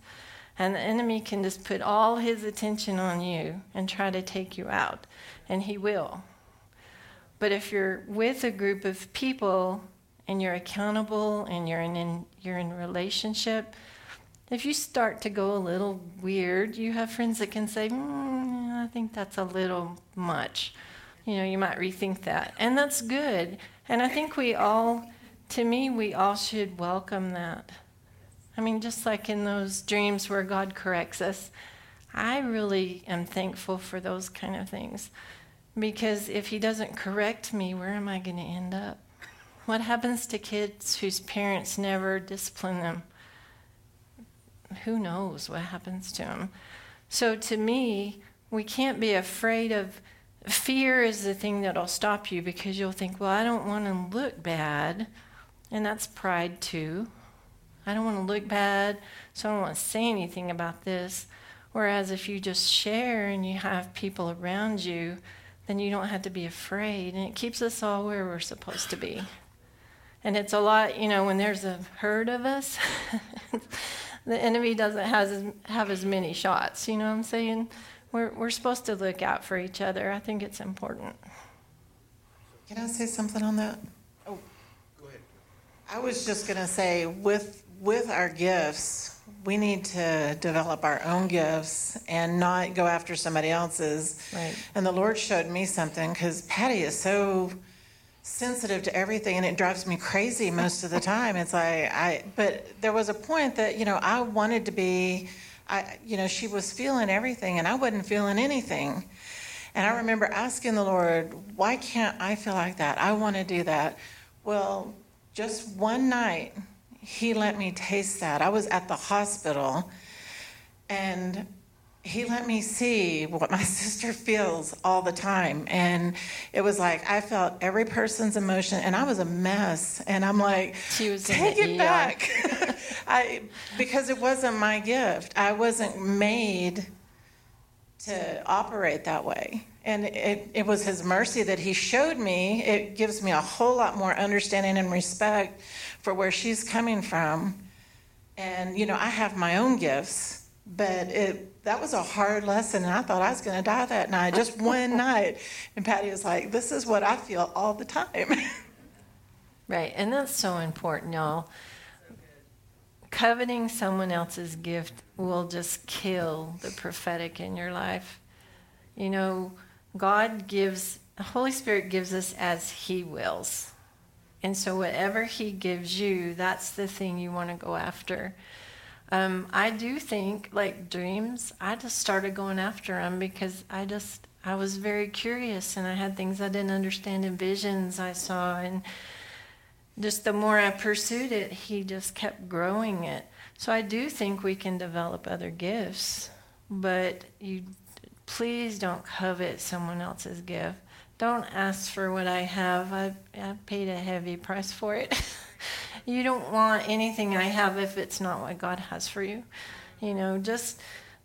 and the enemy can just put all his attention on you and try to take you out, and he will. But if you're with a group of people and you're accountable and you're in, in you're in relationship, if you start to go a little weird, you have friends that can say, mm, I think that's a little much. You know, you might rethink that. And that's good. And I think we all, to me, we all should welcome that. I mean, just like in those dreams where God corrects us, I really am thankful for those kind of things. Because if He doesn't correct me, where am I going to end up? What happens to kids whose parents never discipline them? Who knows what happens to them. So to me, we can't be afraid of fear is the thing that'll stop you because you'll think, well, I don't want to look bad. And that's pride too. I don't want to look bad, so I don't want to say anything about this. Whereas if you just share and you have people around you, then you don't have to be afraid. And it keeps us all where we're supposed to be. And it's a lot, you know, when there's a herd of us, the enemy doesn't have as, have as many shots. You know what I'm saying? We're, we're supposed to look out for each other. I think it's important. Can I say something on that? Oh, go ahead. I was just going to say, with with our gifts, we need to develop our own gifts and not go after somebody else's. Right. And the Lord showed me something because Patty is so sensitive to everything and it drives me crazy most of the time. It's like i but there was a point that you know i wanted to be i you know she was feeling everything and i wasn't feeling anything. And i remember asking the lord why can't i feel like that? I want to do that. Well just one night he let me taste that. I was at the hospital and he let me see what my sister feels all the time. And it was like i felt every person's emotion and i was a mess. And i'm like take it ER. back. I because it wasn't my gift. I wasn't made to operate that way. And it, it was his mercy that he showed me. It gives me a whole lot more understanding and respect for where she's coming from. And you know i have my own gifts but it that was a hard lesson, and I thought I was going to die that night, just one night. And Patty was like, "This is what I feel all the time." right, and that's so important, y'all. Coveting someone else's gift will just kill the prophetic in your life. You know, God gives, the Holy Spirit gives us as He wills. And so, whatever He gives you, that's the thing you want to go after. Um, I do think, like dreams, I just started going after them because I just, I was very curious and I had things I didn't understand in visions I saw. And just the more I pursued it, he just kept growing it. So I do think we can develop other gifts, but you please don't covet someone else's gift. Don't ask for what I have. I, I paid a heavy price for it. You don't want anything I have if it's not what God has for you. You know, just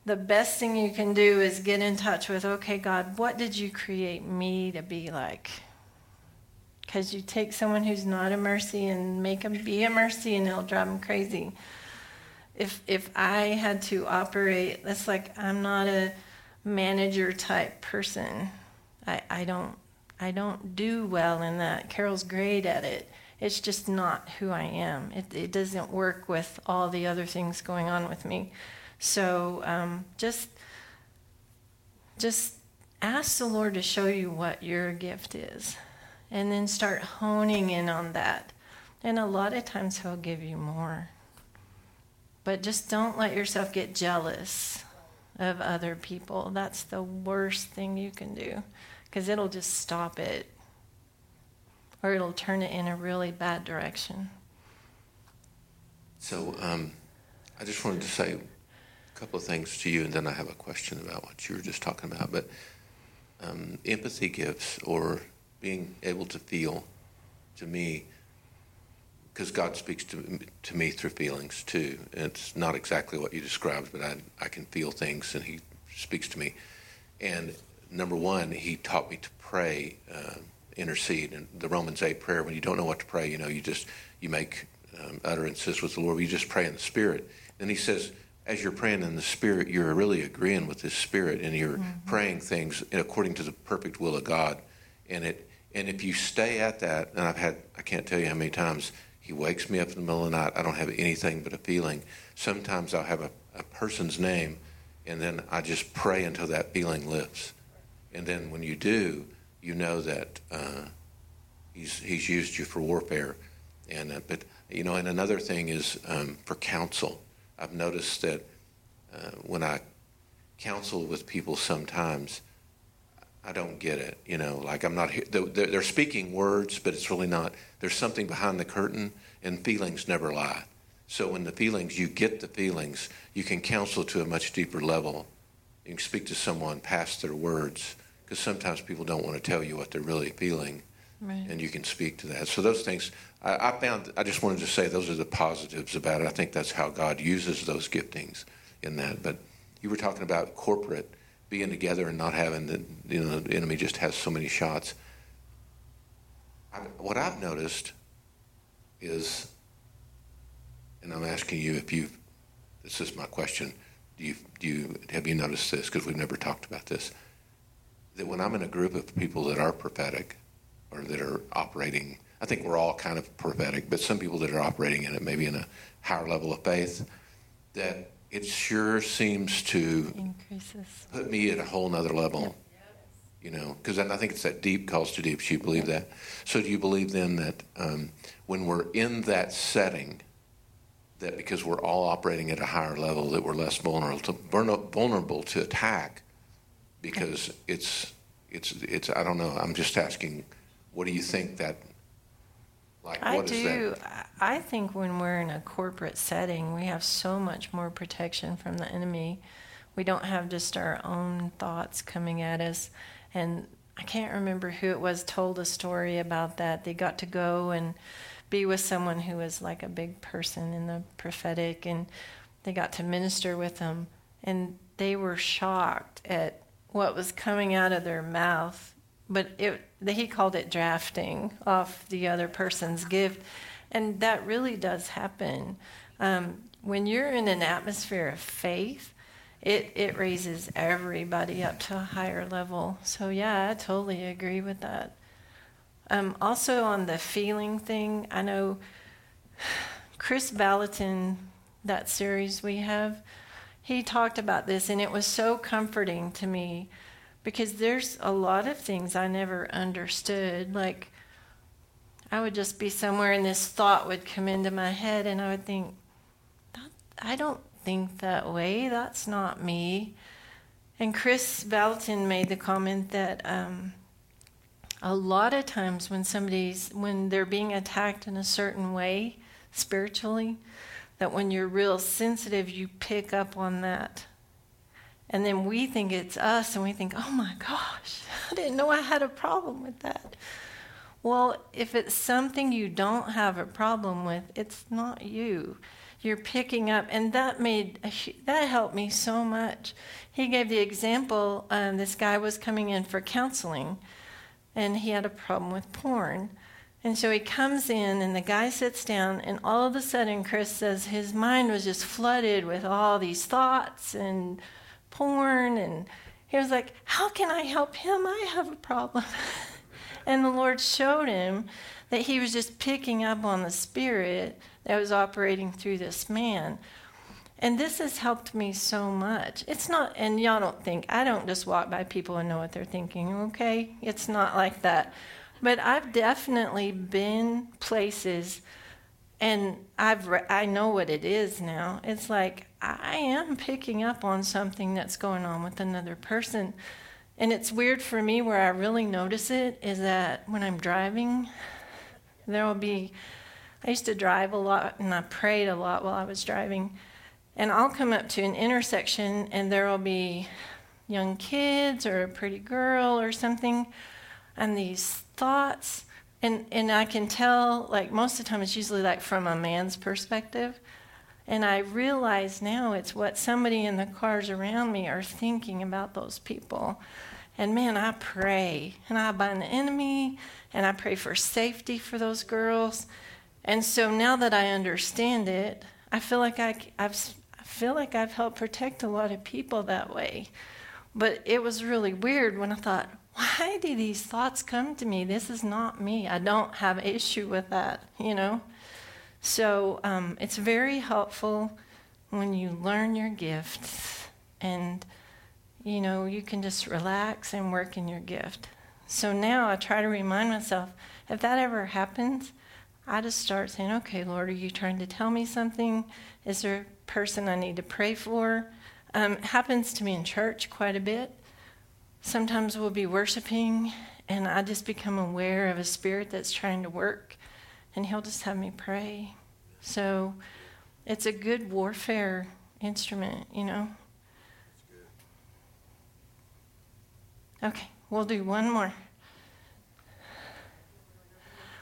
the best thing you can do is get in touch with, okay, God, what did you create me to be like? Because you take someone who's not a mercy and make them be a mercy and it'll drive them crazy. If, if I had to operate, that's like I'm not a manager type person. I, I don't I don't do well in that. Carol's great at it it's just not who I am. It, it doesn't work with all the other things going on with me. So um, just just ask the Lord to show you what your gift is, and then start honing in on that. And a lot of times He'll give you more. But just don't let yourself get jealous of other people. That's the worst thing you can do because it'll just stop it or it'll turn it in a really bad direction. So um, I just wanted to say a couple of things to you, and then I have a question about what you were just talking about. But um, empathy gifts, or being able to feel, to me, because God speaks to, to me through feelings too. It's not exactly what you described, but I, I can feel things and He speaks to me. And number one, He taught me to pray, uh, intercede. And the Romans 8 prayer, when you don't know what to pray, you know, you just, you make um, utterances with the Lord. You just pray in the Spirit. And He says, as you're praying in the Spirit, you're really agreeing with His Spirit and you're mm-hmm. praying things according to the perfect will of God. And it, and if you stay at that, and I've had, I can't tell you how many times he wakes me up in the middle of the night. I don't have anything but a feeling. Sometimes I'll have a, a person's name, and then I just pray until that feeling lifts. And then when you do, you know that uh, he's, he's used you for warfare. And, uh, but, you know, and another thing is um, for counsel. I've noticed that uh, when I counsel with people sometimes, I don't get it. You know, like I'm not. They're, they're speaking words, but it's really not. There's something behind the curtain, and feelings never lie. So when the feelings, you get the feelings, you can counsel to a much deeper level. You can speak to someone past their words, because sometimes people don't want to tell you what they're really feeling, right. and you can speak to that. So those things, I, I found. I just wanted to say those are the positives about it. I think that's how God uses those giftings in that. But you were talking about corporate being together and not having the you know the enemy just has so many shots. I, what I've noticed is, and I'm asking you if you, this is my question. Do you do you have you noticed this? Because we've never talked about this. That when I'm in a group of people that are prophetic, or that are operating, I think we're all kind of prophetic, but some people that are operating in it, maybe in a higher level of faith, that it sure seems to Increases. put me at a whole nother level. You know, because I think it's that deep calls to deep. Do you believe that? So do you believe then that um, when we're in that setting, that because we're all operating at a higher level, that we're less vulnerable to vulnerable to attack, because it's it's it's I don't know. I'm just asking, what do you think that like, I do. I think when we're in a corporate setting, we have so much more protection from the enemy. We don't have just our own thoughts coming at us. And I can't remember who it was told a story about that. They got to go and be with someone who was like a big person in the prophetic, and they got to minister with them. And they were shocked at what was coming out of their mouth but it, he called it drafting off the other person's gift. And that really does happen. Um, when you're in an atmosphere of faith, it, it raises everybody up to a higher level. So, yeah, I totally agree with that. Um, also, on the feeling thing, I know Kris Vallotton, that series we have, he talked about this, and it was so comforting to me because there's a lot of things I never understood. Like, I would just be somewhere and this thought would come into my head, and I would think, I don't think that way. That's not me. And Kris Vallotton made the comment that um, a lot of times when somebody's when they're being attacked in a certain way spiritually, that when you're real sensitive, you pick up on that and then we think it's us and we think, oh my gosh, I didn't know I had a problem with that. Well, if it's something you don't have a problem with, it's not you. You're picking up, and that made that helped me so much. He gave the example. Um, this guy was coming in for counseling, and he had a problem with porn. And so he comes in, and the guy sits down, and all of a sudden, Kris says his mind was just flooded with all these thoughts and porn. And he was like, How can I help him? I have a problem. and the Lord showed him that he was just picking up on the spirit that was operating through this man. And this has helped me so much. It's not, and y'all don't think, I don't just walk by people and know what they're thinking, okay? It's not like that. But I've definitely been places and I've re- I know what it is now. It's like I am picking up on something that's going on with another person. And it's weird for me where I really notice it is that when I'm driving, there will be I used to drive a lot and I prayed a lot while I was driving. And I'll come up to an intersection and there will be young kids or a pretty girl or something and these thoughts and and I can tell like most of the time it's usually like from a man's perspective. And I realize now it's what somebody in the cars around me are thinking about those people. And man, I pray and I bind the enemy and I pray for safety for those girls. And so now that I understand it, I feel like I, I've, I feel like I've helped protect a lot of people that way. But it was really weird when I thought, why do these thoughts come to me? This is not me. I don't have issue with that, you know? So um, it's very helpful when you learn your gifts and, you know, you can just relax and work in your gift. So now I try to remind myself if that ever happens, I just start saying, okay, Lord, are you trying to tell me something? Is there a person I need to pray for? Um, it happens to me in church quite a bit. Sometimes we'll be worshiping, and I just become aware of a spirit that's trying to work, and He'll just have me pray. So it's a good warfare instrument, you know. Okay, we'll do one more.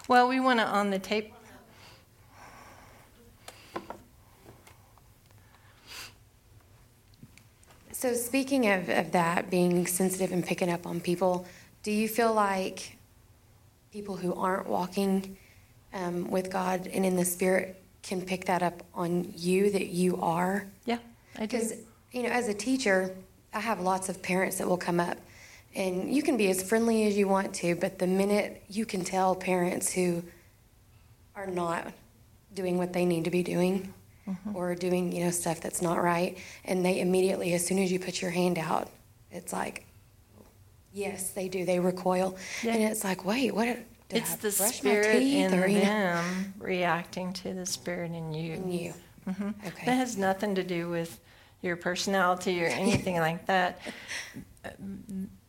Well, we want it on the tape. So, speaking of, of that, being sensitive and picking up on people, do you feel like people who aren't walking um, with God and in the Spirit can pick that up on you that you are? Yeah, I do. Because, you know, as a teacher, I have lots of parents that will come up and you can be as friendly as you want to, but the minute you can tell parents who are not doing what they need to be doing, mm-hmm. or doing you know stuff that's not right and they immediately as soon as you put your hand out it's like yes they do they recoil yeah. and it's like wait what it's the spirit in or, them know? reacting to the spirit in you in you mm-hmm. okay that has nothing to do with your personality or anything like that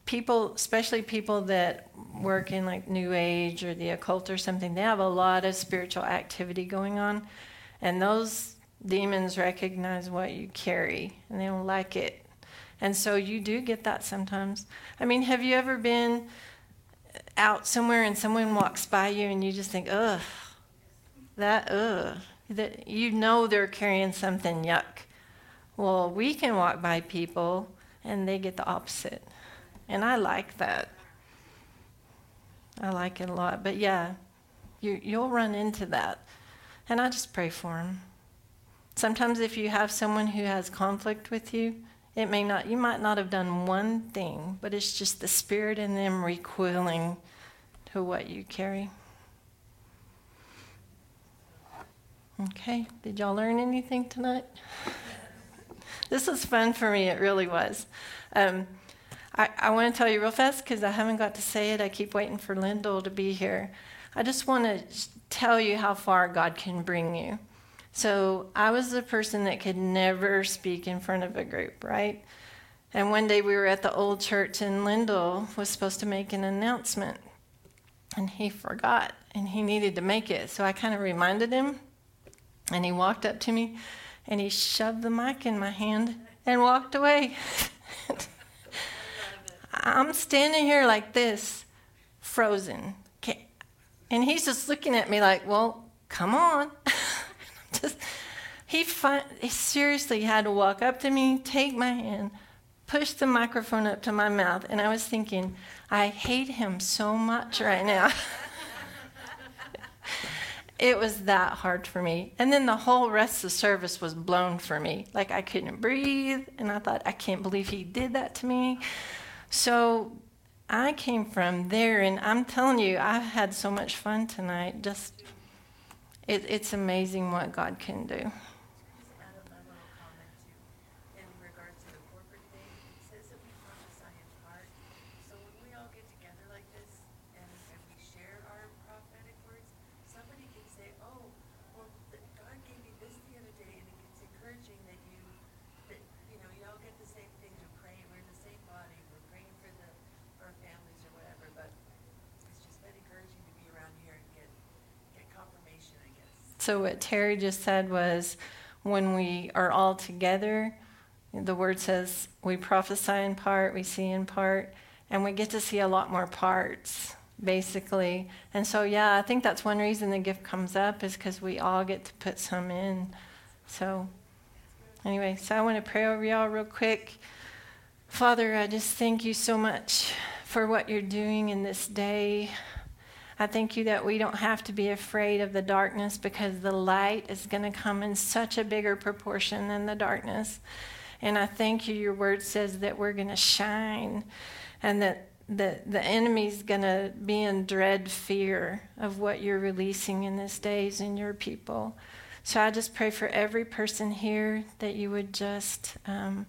people especially people that work in like new age or the occult or something they have a lot of spiritual activity going on and those demons recognize what you carry and they don't like it. And so you do get that sometimes. I mean, have you ever been out somewhere and someone walks by you and you just think, ugh, that, ugh, that you know they're carrying something yuck. Well, we can walk by people and they get the opposite. And I like that. I like it a lot. But yeah, you, you'll run into that. And I just pray for them. Sometimes if you have someone who has conflict with you, it may not you might not have done one thing, but it's just the spirit in them recoiling to what you carry. Okay, did y'all learn anything tonight? this was fun for me, it really was. Um, I, I want to tell you real fast because I haven't got to say it. I keep waiting for Lyndall to be here. I just want to tell you how far God can bring you. So I was the person that could never speak in front of a group, right? And one day we were at the old church and Lyndall was supposed to make an announcement. And he forgot and he needed to make it. So I kind of reminded him and he walked up to me and he shoved the mic in my hand and walked away. I'm standing here like this, frozen. And he's just looking at me like, well, come on. just he, fi- he seriously had to walk up to me, take my hand, push the microphone up to my mouth, and I was thinking, I hate him so much right now. it was that hard for me. And then the whole rest of the service was blown for me. Like I couldn't breathe, and I thought, I can't believe he did that to me. So I came from there, and I'm telling you, I had so much fun tonight just it, it's amazing what God can do. So, what Terry just said was when we are all together, the word says we prophesy in part, we see in part, and we get to see a lot more parts. basically. And so, yeah, I think that's one reason the gift comes up is because we all get to put some in. So, anyway, so I want to pray over y'all real quick. Father, I just thank you so much for what you're doing in this day. I thank you that we don't have to be afraid of the darkness because the light is going to come in such a bigger proportion than the darkness. And I thank you, your word says that we're going to shine and that the, the enemy's going to be in dread fear of what you're releasing in these days in your people. So I just pray for every person here that you would just um,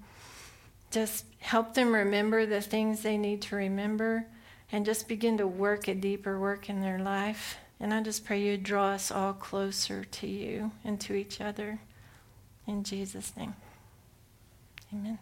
just help them remember the things they need to remember and just begin to work a deeper work in their life. And I just pray you draw us all closer to you and to each other. In Jesus' name. Amen.